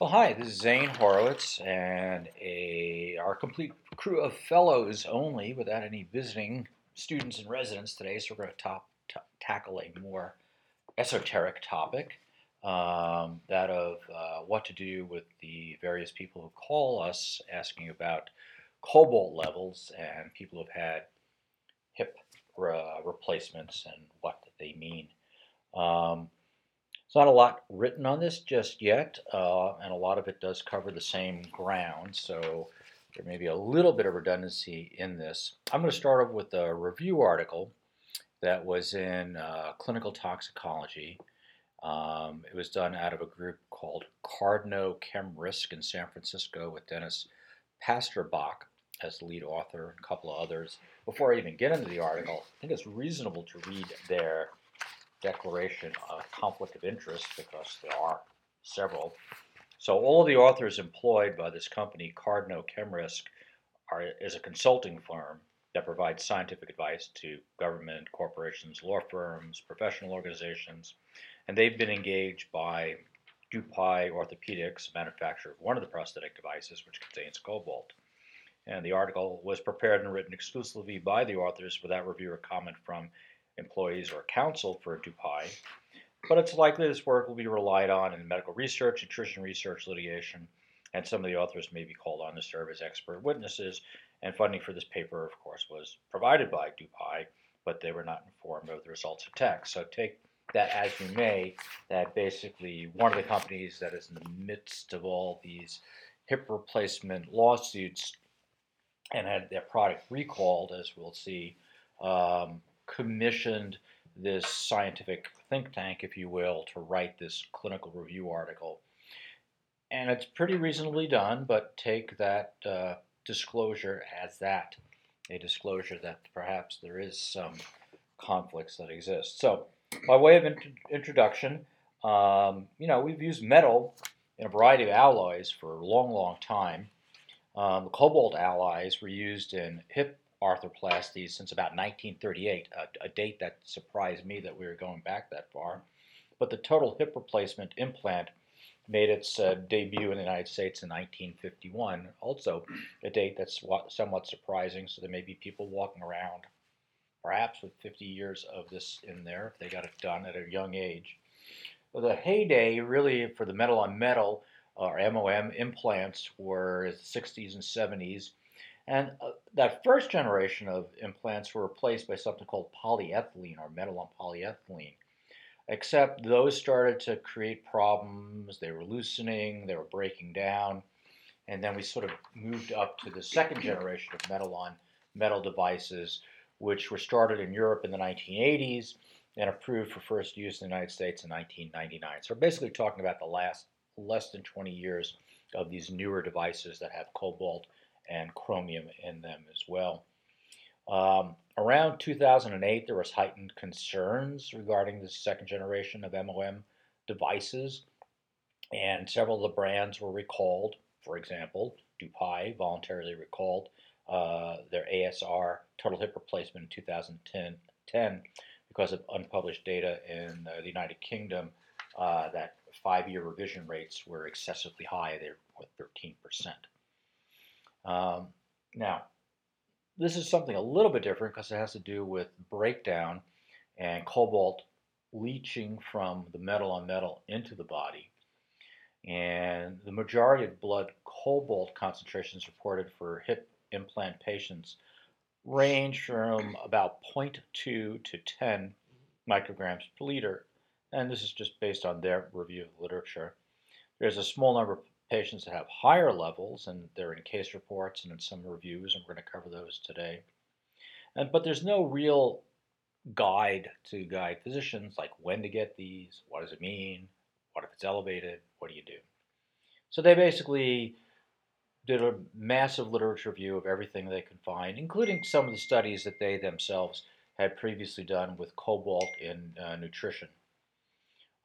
Well, hi, this is Zane Horowitz and a, our complete crew of fellows only without any visiting students and residents today. So we're going to top, t- tackle a more esoteric topic um, that of uh, what to do with the various people who call us asking about cobalt levels and people who've had hip uh, replacements and what they mean. Um, there's not a lot written on this just yet, uh, and a lot of it does cover the same ground, so there may be a little bit of redundancy in this. I'm going to start off with a review article that was in uh, Clinical Toxicology. Um, it was done out of a group called Cardno ChemRisk in San Francisco with Dennis Paustenbach as the lead author and a couple of others. Before I even get into the article, I think it's reasonable to read their declaration of conflict of interest because there are several. So all of the authors employed by this company, Cardno ChemRisk, are, is a consulting firm that provides scientific advice to government, corporations, law firms, professional organizations, and they've been engaged by DePuy Orthopedics, manufacturer of one of the prosthetic devices, which contains cobalt. And the article was prepared and written exclusively by the authors without review or comment from employees or counsel for DePuy, but it's likely this work will be relied on in medical research, nutrition research, litigation, and some of the authors may be called on to serve as expert witnesses. And funding for this paper, of course, was provided by DePuy, but they were not informed of the results of text. So take that as you may, that basically one of the companies that is in the midst of all these hip replacement lawsuits and had their product recalled, as we'll see, um, commissioned this scientific think tank, if you will, to write this clinical review article. And it's pretty reasonably done, but take that uh, disclosure as that a disclosure that perhaps there is some conflicts that exist. So, by way of int- introduction, um, you know, we've used metal in a variety of alloys for a long, long time. Um, cobalt alloys were used in hip arthroplasty since about 1938, a, a, date that surprised me that we were going back that far. But the total hip replacement implant made its uh, debut in the United States in 1951, also a date that's somewhat surprising. So there may be people walking around, perhaps with 50 years of this in there, if they got it done at a young age. The heyday, really, for the metal on metal or MOM implants were the 60s and 70s and uh, that first generation of implants were replaced by something called polyethylene or metal on polyethylene. Except those started to create problems. They were loosening, they were breaking down. And then we sort of moved up to the second generation of metal on metal devices, which were started in Europe in the 1980s and approved for first use in the United States in 1999. So we're basically talking about the last less than 20 years of these newer devices that have cobalt and chromium in them as well. Um, around 2008, there was heightened concerns regarding the second generation of MOM devices, and several of the brands were recalled. For example, DePuy voluntarily recalled uh, their ASR total hip replacement in 2010 because of unpublished data in the United Kingdom uh, that five-year revision rates were excessively high. They were 13 percent. Um, now, this is something a little bit different because it has to do with breakdown and cobalt leaching from the metal on metal into the body. And the majority of blood cobalt concentrations reported for hip implant patients range from about 0.2 to 10 micrograms per liter. And this is just based on their review of literature. There's a small number of patients that have higher levels, and they're in case reports and in some reviews, and we're going to cover those today. And, but there's no real guide to guide physicians like when to get these, what does it mean, what if it's elevated, what do you do? So they basically did a massive literature review of everything they could find, including some of the studies that they themselves had previously done with cobalt in uh, nutrition.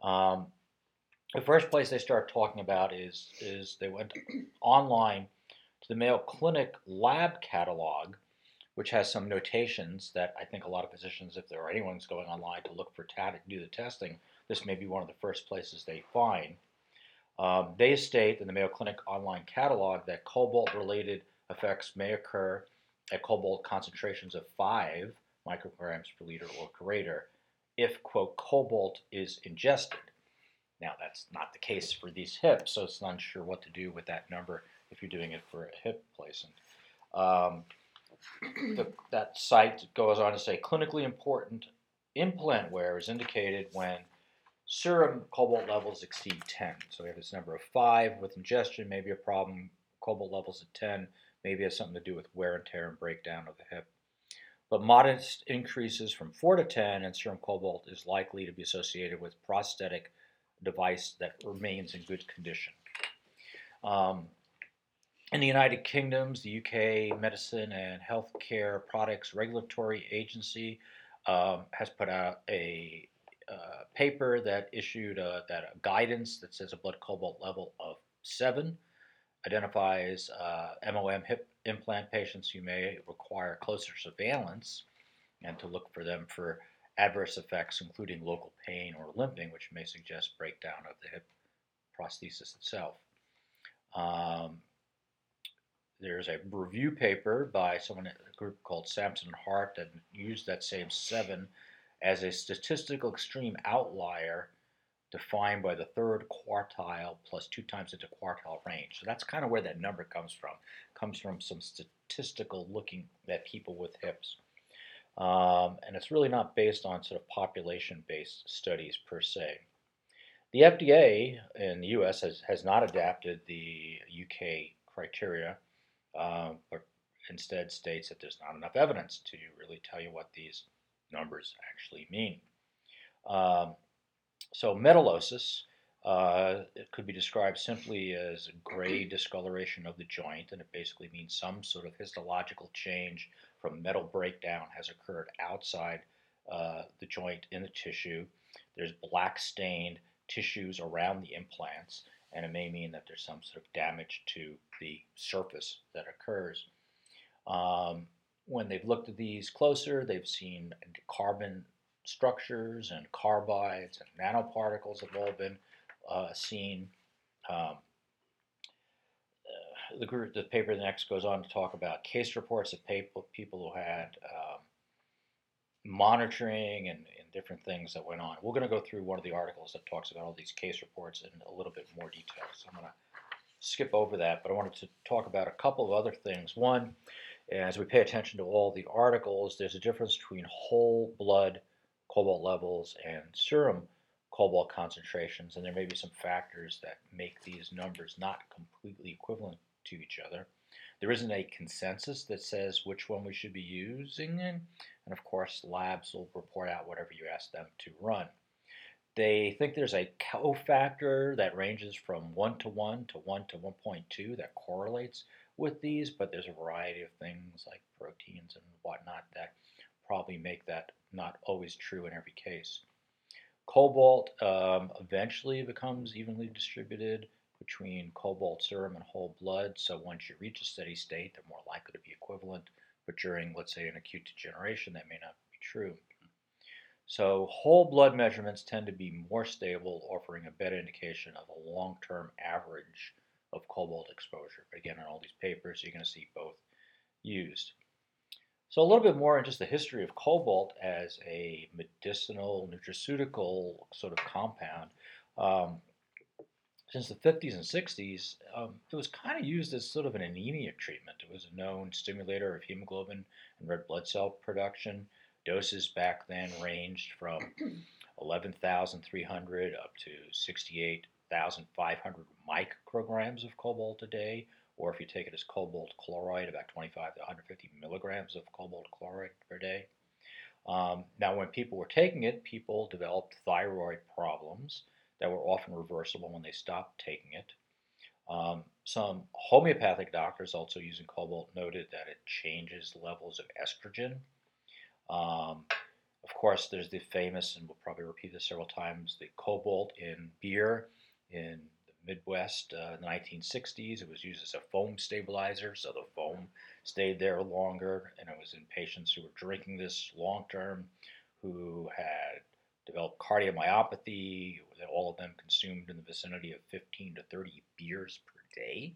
Um, the first place they start talking about is is they went online to the Mayo Clinic lab catalog, which has some notations that I think a lot of physicians, if there are anyone's going online to look for TAT and do the testing, this may be one of the first places they find. Um, they state in the Mayo Clinic online catalog that cobalt related effects may occur at cobalt concentrations of 5 micrograms per liter or greater if, quote, cobalt is ingested. Now, that's not the case for these hips, so it's unsure what to do with that number if you're doing it for a hip placement. Um, the, that site goes on to say clinically important implant wear is indicated when serum cobalt levels exceed 10. So we have this number of 5 with ingestion, maybe a problem. Cobalt levels at 10 maybe has something to do with wear and tear and breakdown of the hip. But modest increases from 4 to 10 in serum cobalt is likely to be associated with prosthetic device that remains in good condition. Um, in the United Kingdoms, the UK Medicine and Healthcare Products Regulatory Agency um, has put out a uh, paper that issued a, that a guidance that says a blood cobalt level of seven identifies uh, MOM hip implant patients who may require closer surveillance and to look for them for adverse effects, including local pain or limping, which may suggest breakdown of the hip prosthesis itself. Um, there's a review paper by someone at a group called Sampson and Hart that used that same seven as a statistical extreme outlier defined by the third quartile plus two times into quartile range. So that's kind of where that number comes from. It comes from some statistical looking at people with hips. Um, and it's really not based on sort of population-based studies per se. The FDA in the U.S. has, has not adapted the UK criteria, uh, but instead states that there's not enough evidence to really tell you what these numbers actually mean. Um, so metallosis uh, it could be described simply as gray discoloration of the joint, and it basically means some sort of histological change from metal breakdown has occurred outside uh, the joint in the tissue. There's black stained tissues around the implants, and it may mean that there's some sort of damage to the surface that occurs. Um, when they've looked at these closer, they've seen carbon structures and carbides and nanoparticles have all been uh, seen. Um, the group, the paper next goes on to talk about case reports of people, people who had um, monitoring and, and, different things that went on. We're going to go through one of the articles that talks about all these case reports in a little bit more detail. So I'm going to skip over that, but I wanted to talk about a couple of other things. One, as we pay attention to all the articles, there's a difference between whole blood cobalt levels and serum cobalt concentrations, and there may be some factors that make these numbers not completely equivalent to each other. There isn't a consensus that says which one we should be using, and of course, labs will report out whatever you ask them to run. They think there's a cofactor that ranges from 1 to 1 to 1 to 1.2 that correlates with these, but there's a variety of things like proteins and whatnot that probably make that not always true in every case. Cobalt um, eventually becomes evenly distributed between cobalt serum and whole blood, so once you reach a steady state, they're more likely to be equivalent, but during, let's say, an acute degeneration, that may not be true. So whole blood measurements tend to be more stable, offering a better indication of a long-term average of cobalt exposure. But again, in all these papers, you're going to see both used. So a little bit more on just the history of cobalt as a medicinal, nutraceutical sort of compound. Um, since the 50s and 60s, um, it was kind of used as sort of an anemia treatment. It was a known stimulator of hemoglobin and red blood cell production. Doses back then ranged from 11,300 up to 68,500 micrograms of cobalt a day, or if you take it as cobalt chloride, about 25 to 150 milligrams of cobalt chloride per day. Um, now, when people were taking it, people developed thyroid problems that were often reversible when they stopped taking it. Um, some homeopathic doctors also using cobalt noted that it changes levels of estrogen. Um, of course, there's the famous, and we'll probably repeat this several times, the cobalt in beer in the Midwest uh, in the 1960s. It was used as a foam stabilizer, so the foam stayed there longer, and it was in patients who were drinking this long term, who had developed cardiomyopathy. All of them consumed in the vicinity of 15 to 30 beers per day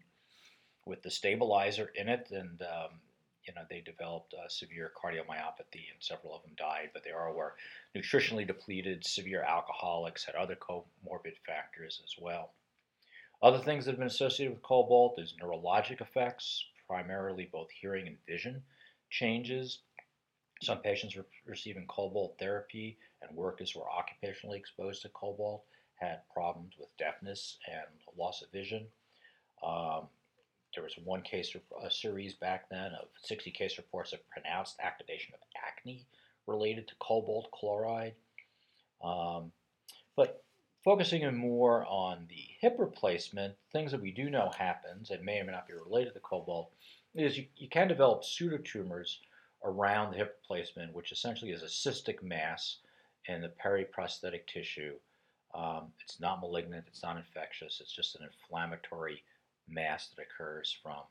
with the stabilizer in it. And, um, you know, they developed uh, severe cardiomyopathy and several of them died, but they all were nutritionally depleted, severe alcoholics, had other comorbid factors as well. Other things that have been associated with cobalt is neurologic effects, primarily both hearing and vision changes. Some patients re- receiving cobalt therapy and workers who were occupationally exposed to cobalt had problems with deafness and loss of vision. Um, there was one case, a series back then of 60 case reports of pronounced activation of acne related to cobalt chloride. Um, but focusing in more on the hip replacement, things that we do know happens and may or may not be related to cobalt, is you, you can develop pseudotumors around the hip replacement, which essentially is a cystic mass in the periprosthetic tissue. Um, it's not malignant, it's not infectious, it's just an inflammatory mass that occurs from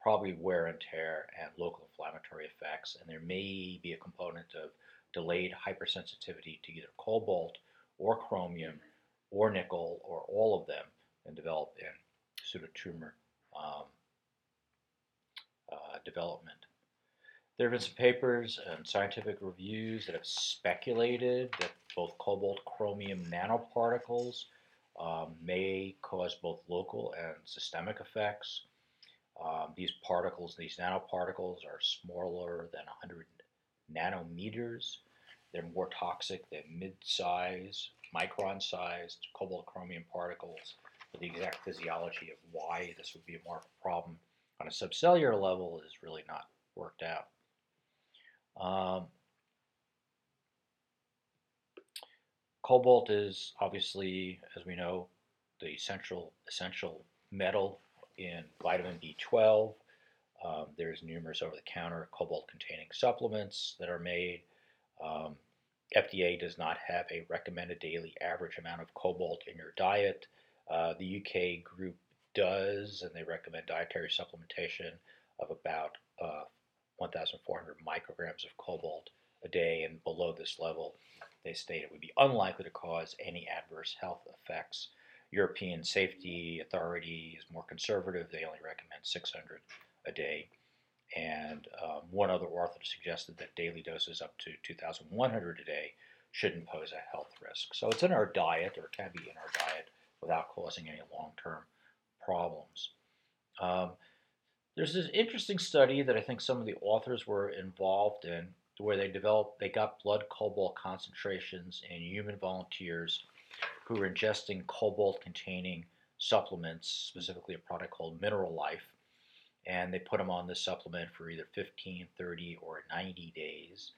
probably wear and tear and local inflammatory effects. And there may be a component of delayed hypersensitivity to either cobalt or chromium or nickel or all of them and develop in pseudotumor um, uh, development. There have been some papers and scientific reviews that have speculated that both cobalt chromium nanoparticles um, may cause both local and systemic effects. Um, these particles, these nanoparticles, are smaller than 100 nanometers. They're more toxic than mid-size, micron-sized cobalt chromium particles. But the exact physiology of why this would be more of a problem on a subcellular level is really not worked out. Um, Cobalt is obviously, as we know, the central essential metal in vitamin B12. Um, there's numerous over-the-counter cobalt-containing supplements that are made. Um, FDA does not have a recommended daily average amount of cobalt in your diet. Uh, the UK group does, and they recommend dietary supplementation of about uh, 1,400 micrograms of cobalt a day, and below this level, they state it would be unlikely to cause any adverse health effects. European Safety Authority is more conservative. They only recommend 600 a day. And um, one other author suggested that daily doses up to 2,100 a day shouldn't pose a health risk. So it's in our diet, or can be in our diet, without causing any long term problems. Um, there's this interesting study that I think some of the authors were involved in where they developed, they got blood cobalt concentrations in human volunteers who were ingesting cobalt containing supplements, specifically a product called Mineral Life. And they put them on this supplement for either 15, 30, or 90 days.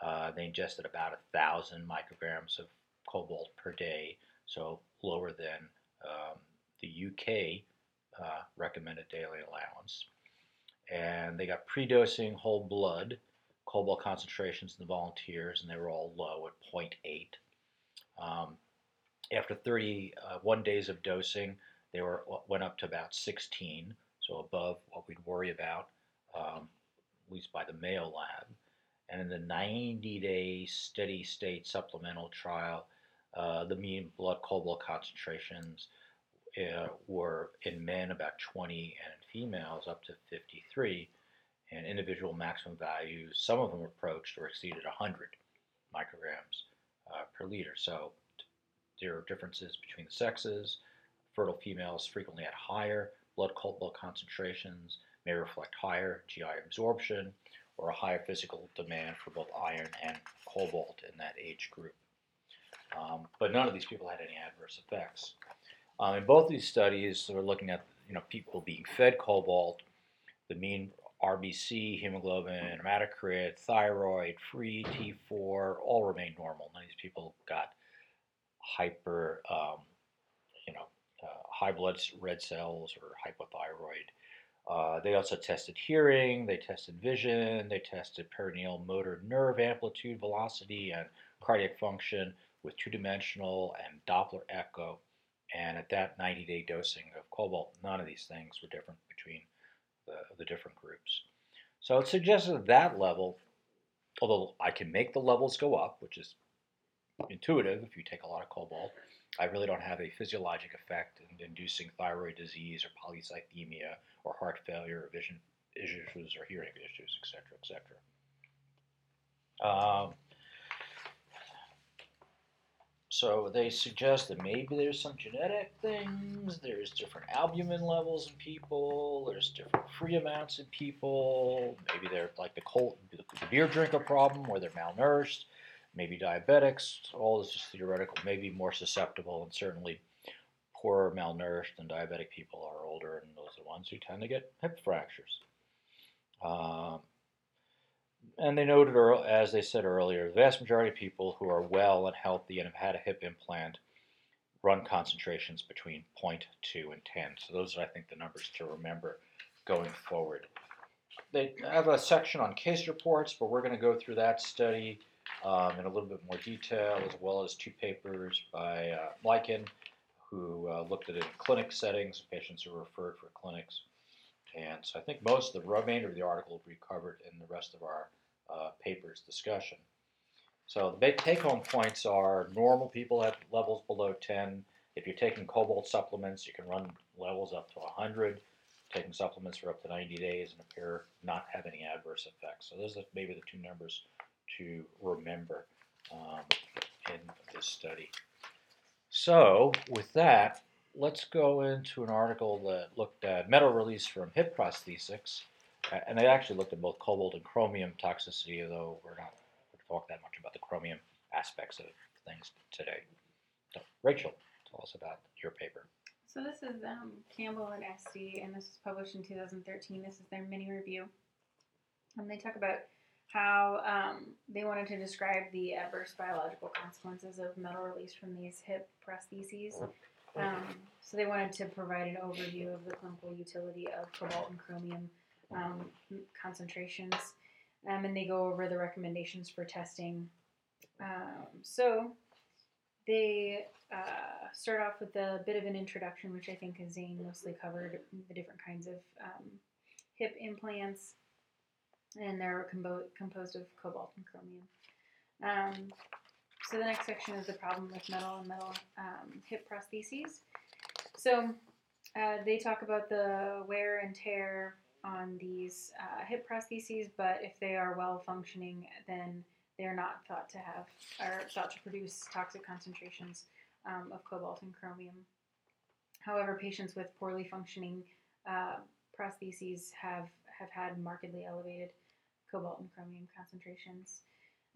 Uh, they ingested about a thousand micrograms of cobalt per day, so lower than um, the UK uh, recommended daily allowance. And they got pre-dosing whole blood cobalt concentrations in the volunteers, and they were all low at 0.8. Um, after 31 uh, days of dosing, they were went up to about 16, so above what we'd worry about, um, at least by the Mayo Lab. And in the 90-day steady state supplemental trial, uh, the mean blood cobalt concentrations uh, were in men about 20 and females up to 53 and individual maximum values, some of them approached or exceeded 100 micrograms uh, per liter. So there are differences between the sexes. Fertile females frequently had higher blood cobalt concentrations, may reflect higher GI absorption or a higher physical demand for both iron and cobalt in that age group. Um, but none of these people had any adverse effects. Um, in both of these studies, we're looking at you know people being fed cobalt. The mean RBC, hemoglobin, hematocrit, thyroid, free T4, all remained normal. Of these people got hyper, um, you know, uh, high blood red cells or hypothyroid. Uh, they also tested hearing, they tested vision, they tested peroneal motor nerve amplitude, velocity, and cardiac function with two-dimensional and Doppler echo. And at that 90-day dosing of cobalt, none of these things were different between the, the different groups. So it suggests that at that level, although I can make the levels go up, which is intuitive if you take a lot of cobalt. I really don't have a physiologic effect in inducing thyroid disease or polycythemia or heart failure or vision issues or hearing issues, et etc., etc. Um, so they suggest that maybe there's some genetic things, there's different albumin levels in people, there's different free amounts in people, maybe they're like the, cold, the beer drinker problem where they're malnourished, maybe diabetics, all this is theoretical, maybe more susceptible, and certainly poorer, malnourished, and diabetic people are older, and those are the ones who tend to get hip fractures. Um, and they noted, as they said earlier, the vast majority of people who are well and healthy and have had a hip implant run concentrations between 0.2 and 10. So those are, I think, the numbers to remember going forward. They have a section on case reports, but we're going to go through that study um, in a little bit more detail, as well as two papers by uh, Leikin, who uh, looked at it in clinic settings, patients who were referred for clinics. And so I think most of the remainder of the article will be covered in the rest of our uh, paper's discussion. So the big take-home points are normal people have levels below 10. If you're taking cobalt supplements, you can run levels up to 100. Taking supplements for up to 90 days and appear not have any adverse effects. So those are maybe the two numbers to remember um, in this study. So, with that, let's go into an article that looked at metal release from hip prosthetics. And they actually looked at both cobalt and chromium toxicity, although we're not going to talk that much about the chromium aspects of things today. So, Rachel, tell us about your paper. So this is um, Campbell and Estey, and this was published in 2013. This is their mini review. And they talk about how um, they wanted to describe the adverse biological consequences of metal release from these hip prostheses. Um, so they wanted to provide an overview of the clinical utility of cobalt and chromium um, concentrations, um, and they go over the recommendations for testing. Um, so they uh, start off with a bit of an introduction, which I think Zane mostly covered the different kinds of um, hip implants and they're composed of cobalt and chromium. So the next section is the problem with metal and metal um, hip prostheses. So uh, they talk about the wear and tear on these uh, hip prostheses, but if they are well functioning, then they're not thought to have or thought to produce toxic concentrations um, of cobalt and chromium. However, patients with poorly functioning uh, prostheses have have had markedly elevated cobalt and chromium concentrations.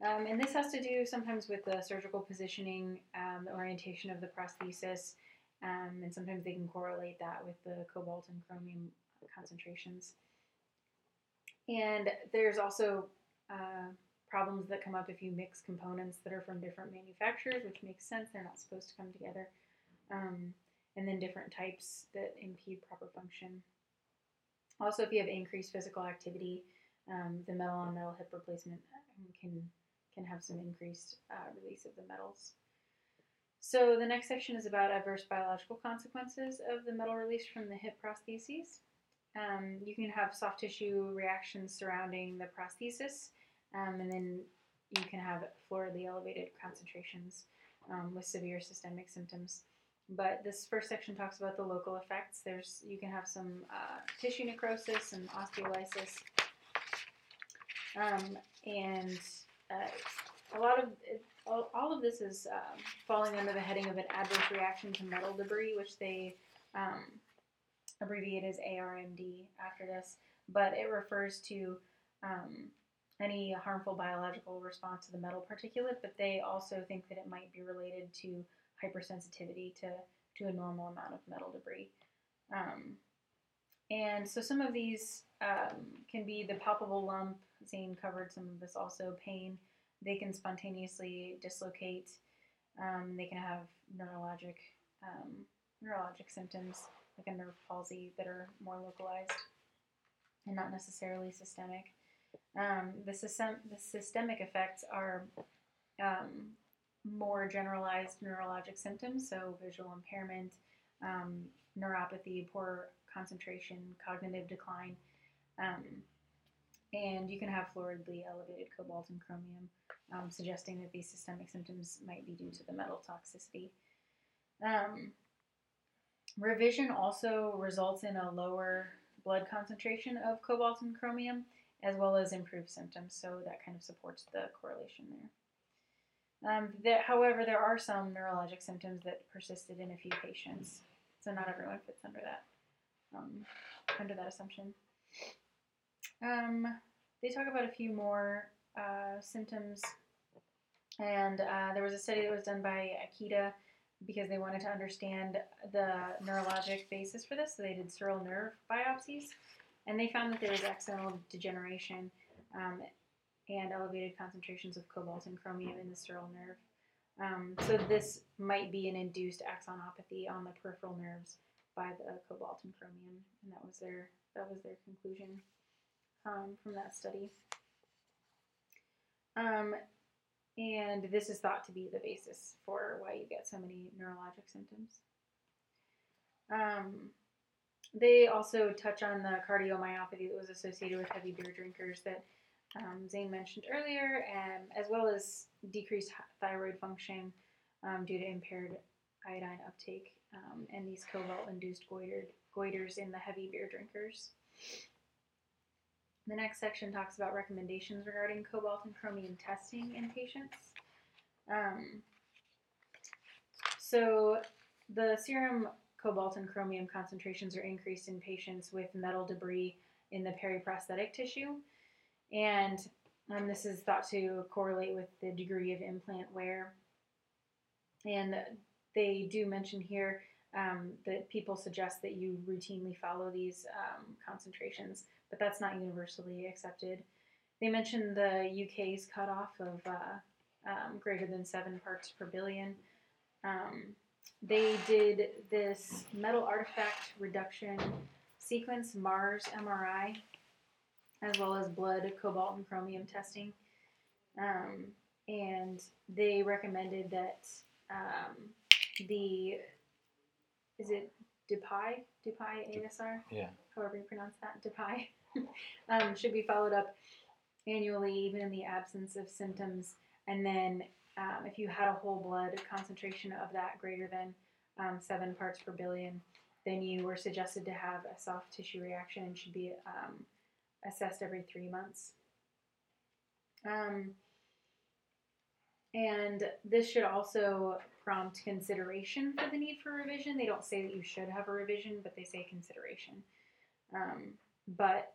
Um, and this has to do sometimes with the surgical positioning, um, the orientation of the prosthesis, um, and sometimes they can correlate that with the cobalt and chromium concentrations. And there's also uh, problems that come up if you mix components that are from different manufacturers, which makes sense. They're not supposed to come together. Um, and then different types that impede proper function. Also, if you have increased physical activity, um, the metal on metal hip replacement can can have some increased uh, release of the metals. So the next section is about adverse biological consequences of the metal release from the hip prostheses. Um, you can have soft tissue reactions surrounding the prosthesis, um, and then you can have fluidly elevated concentrations um, with severe systemic symptoms. But this first section talks about the local effects. There's you can have some uh, tissue necrosis and osteolysis um, and uh, a lot of it, all, all, of this is um, falling under the heading of an adverse reaction to metal debris, which they um, abbreviate as ARMD after this. But it refers to um, any harmful biological response to the metal particulate, but they also think that it might be related to hypersensitivity to, to a normal amount of metal debris. Um, and so some of these um, can be the palpable lump, Zane covered some of this also, pain. They can spontaneously dislocate. Um, they can have neurologic um, neurologic symptoms like a nerve palsy that are more localized and not necessarily systemic. Um, the, system, the systemic effects are um, more generalized neurologic symptoms, so visual impairment, um, neuropathy, poor concentration, cognitive decline. Um, and you can have floridly elevated cobalt and chromium, um, suggesting that these systemic symptoms might be due to the metal toxicity. Um, revision also results in a lower blood concentration of cobalt and chromium, as well as improved symptoms, so that kind of supports the correlation there. Um, there. However, there are some neurologic symptoms that persisted in a few patients, so not everyone fits under that um, under that assumption. Um, they talk about a few more uh, symptoms, and uh, there was a study that was done by Ikeda because they wanted to understand the neurologic basis for this. So they did sural nerve biopsies, and they found that there was axonal degeneration um, and elevated concentrations of cobalt and chromium in the sural nerve. Um, so this might be an induced axonopathy on the peripheral nerves by the cobalt and chromium, and that was their that was their conclusion um, from that study. Um, and this is thought to be the basis for why you get so many neurologic symptoms. Um, they also touch on the cardiomyopathy that was associated with heavy beer drinkers that um, Zane mentioned earlier, and as well as decreased thyroid function um, due to impaired iodine uptake um, and these cobalt-induced goitered, goiters in the heavy beer drinkers. The next section talks about recommendations regarding cobalt and chromium testing in patients. Um, so the serum cobalt and chromium concentrations are increased in patients with metal debris in the periprosthetic tissue. And um, this is thought to correlate with the degree of implant wear. And they do mention here um, that people suggest that you routinely follow these um, concentrations, but that's not universally accepted. They mentioned the UK's cutoff of uh, um, greater than seven parts per billion. Um, they did this metal artifact reduction sequence, MARS MRI, as well as blood cobalt and chromium testing. Um, and they recommended that um, the is it DePuy DePuy ASR? Yeah. However you pronounce that, DePuy, um, should be followed up annually, even in the absence of symptoms. And then, um, if you had a whole blood concentration of that greater than um, seven parts per billion, then you were suggested to have a soft tissue reaction and should be um, assessed every three months. Um, and this should also prompt consideration for the need for revision. They don't say that you should have a revision, but they say consideration. Um, but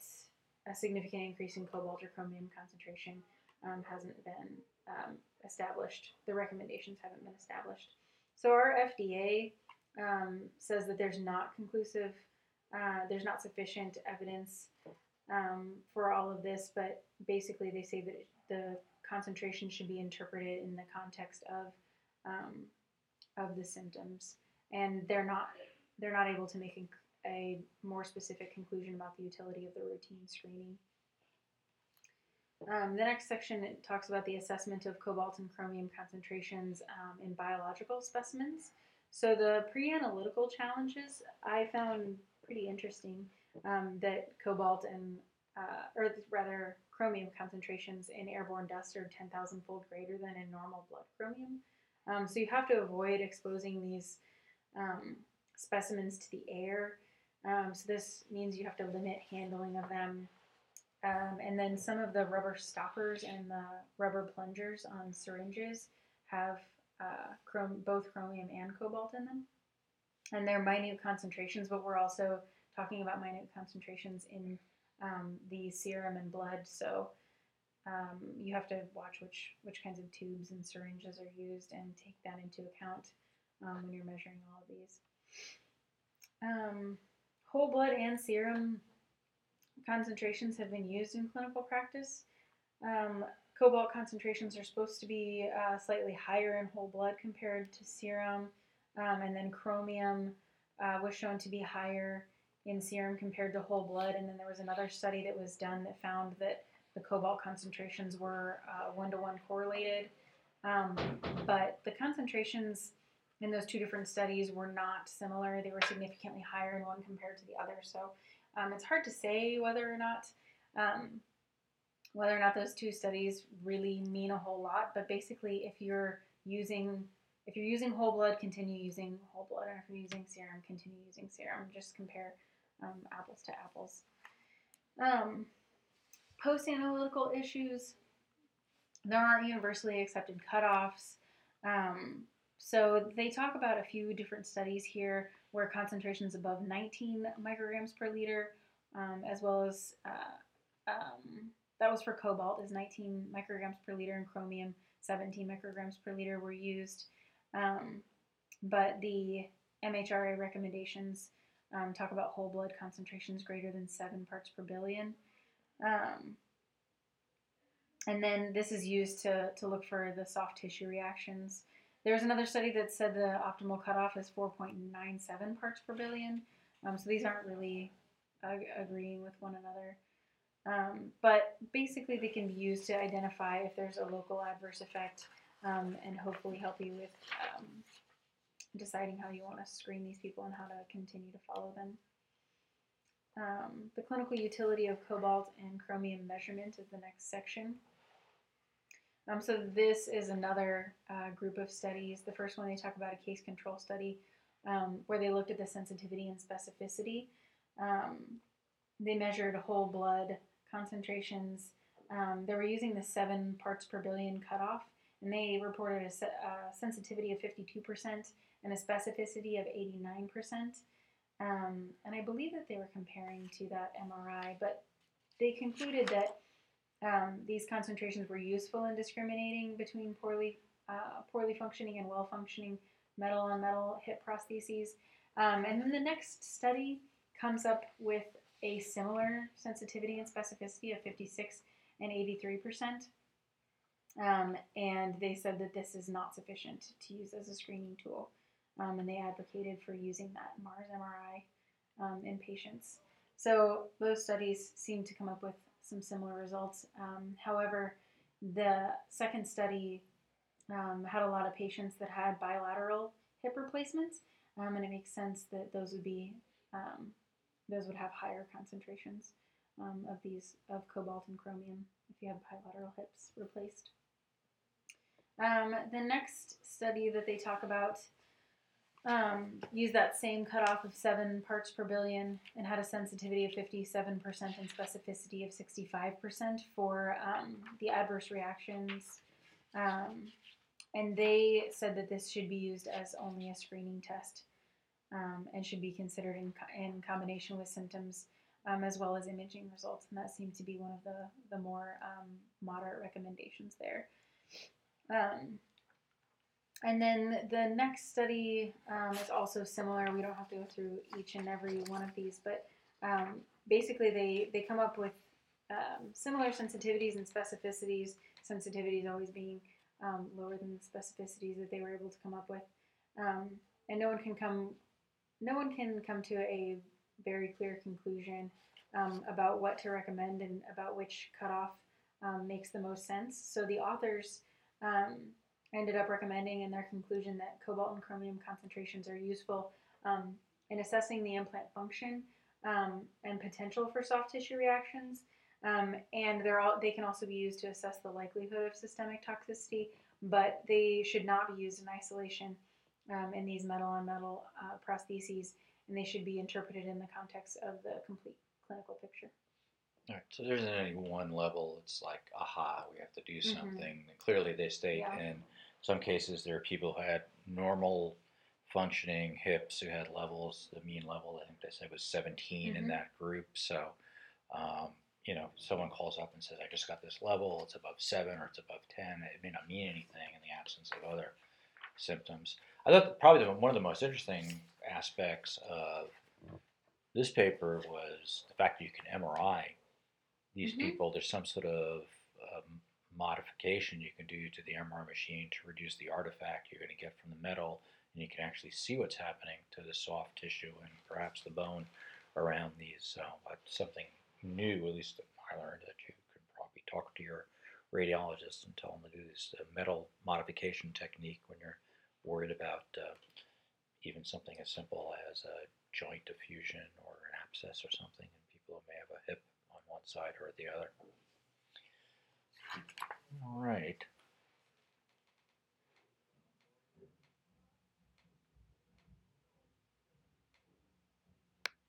a significant increase in cobalt or chromium concentration um, hasn't been um, established. The recommendations haven't been established. So our FDA um, says that there's not conclusive, uh, there's not sufficient evidence um, for all of this, but basically they say that the concentration should be interpreted in the context of um, of the symptoms, and they're not they're not able to make a, a more specific conclusion about the utility of the routine screening. Um, the next section talks about the assessment of cobalt and chromium concentrations um, in biological specimens. So the pre-analytical challenges I found pretty interesting. Um, that cobalt and uh, or rather chromium concentrations in airborne dust are 10,000 fold greater than in normal blood chromium. Um, so you have to avoid exposing these um, specimens to the air. Um, so this means you have to limit handling of them. Um, and then some of the rubber stoppers and the rubber plungers on syringes have uh, both chromium and cobalt in them. And they're minute concentrations, but we're also talking about minute concentrations in um, the serum and blood. So um, you have to watch which which kinds of tubes and syringes are used and take that into account um, when you're measuring all of these. Whole blood and serum concentrations have been used in clinical practice. Um, cobalt concentrations are supposed to be uh, slightly higher in whole blood compared to serum, um, and then chromium uh, was shown to be higher in serum compared to whole blood. And then there was another study that was done that found that the cobalt concentrations were one to one correlated. Um, but the concentrations in those two different studies were not similar. They were significantly higher in one compared to the other. So um, it's hard to say whether or not um, whether or not those two studies really mean a whole lot, but basically, if you're using if you're using whole blood, continue using whole blood, and if you're using serum, continue using serum. Just compare um, apples to apples. Um, Post analytical issues. There aren't universally accepted cutoffs. Um, so they talk about a few different studies here where concentrations above 19 micrograms per liter, um, as well as uh, um, that was for cobalt is 19 micrograms per liter and chromium 17 micrograms per liter were used. Um, but the MHRA recommendations um, talk about whole blood concentrations greater than seven parts per billion. Um, and then this is used to, to look for the soft tissue reactions. There's another study that said the optimal cutoff is 4.97 parts per billion. Um, so these aren't really uh, agreeing with one another. Um, but basically, they can be used to identify if there's a local adverse effect um, and hopefully help you with um, deciding how you want to screen these people and how to continue to follow them. Um, the clinical utility of cobalt and chromium measurement is the next section. Um, so this is another uh, group of studies. The first one they talk about a case control study um, where they looked at the sensitivity and specificity. Um, they measured whole blood concentrations. Um, they were using the seven parts per billion cutoff, and they reported a, se- a sensitivity of 52% and a specificity of 89%. Um, and I believe that they were comparing to that MRI, but they concluded that um, these concentrations were useful in discriminating between poorly uh, poorly functioning and well functioning metal on metal hip prostheses. Um, and then the next study comes up with a similar sensitivity and specificity of 56 and 83 percent. Um, and they said that this is not sufficient to use as a screening tool um, and they advocated for using that Mars MRI um, in patients. So those studies seem to come up with some similar results. Um, however, the second study um, had a lot of patients that had bilateral hip replacements, um, and it makes sense that those would be um, those would have higher concentrations of these of cobalt and chromium if you have bilateral hips replaced. the next study that they talk about um, used that same cutoff of seven parts per billion and had a sensitivity of 57% and specificity of 65% for um, the adverse reactions. Um, and they said that this should be used as only a screening test um, and should be considered in, co- in combination with symptoms um, as well as imaging results. And that seemed to be one of the, the more um, moderate recommendations there. And then the next study um, is also similar. We don't have to go through each and every one of these, but um, basically they, they come up with um, similar sensitivities and specificities, sensitivities always being um, lower than the specificities that they were able to come up with. Um, and no one can come no one can come to a very clear conclusion um, about what to recommend and about which cutoff makes the most sense. So the authors ended up recommending in their conclusion that cobalt and chromium concentrations are useful um, in assessing the implant function um, and potential for soft tissue reactions. Um, and they're all, they can also be used to assess the likelihood of systemic toxicity, but they should not be used in isolation um, in these metal on metal uh, prostheses, and they should be interpreted in the context of the complete clinical picture. All right, so there isn't any one level. It's like, aha, we have to do Mhm. something. Clearly, they state Yeah. in some cases there are people who had normal functioning hips who had levels. The mean level, I think they said, was 17 in Mhm. that group. So, um, you know, someone calls up and says, "I just got this level. It's above seven or it's above 10." It may not mean anything in the absence of other symptoms. I thought probably the, one of the most interesting aspects of this paper was the fact that you can MRI these Mhm. people. There's some sort of um, modification you can do to the MRI machine to reduce the artifact you're going to get from the metal, and you can actually see what's happening to the soft tissue and perhaps the bone around these. So that's something new, at least I learned that you could probably talk to your radiologist and tell them to do this uh, metal modification technique when you're worried about uh, even something as simple as a joint diffusion or an abscess or something in people may have a hip on one side or the other. All right.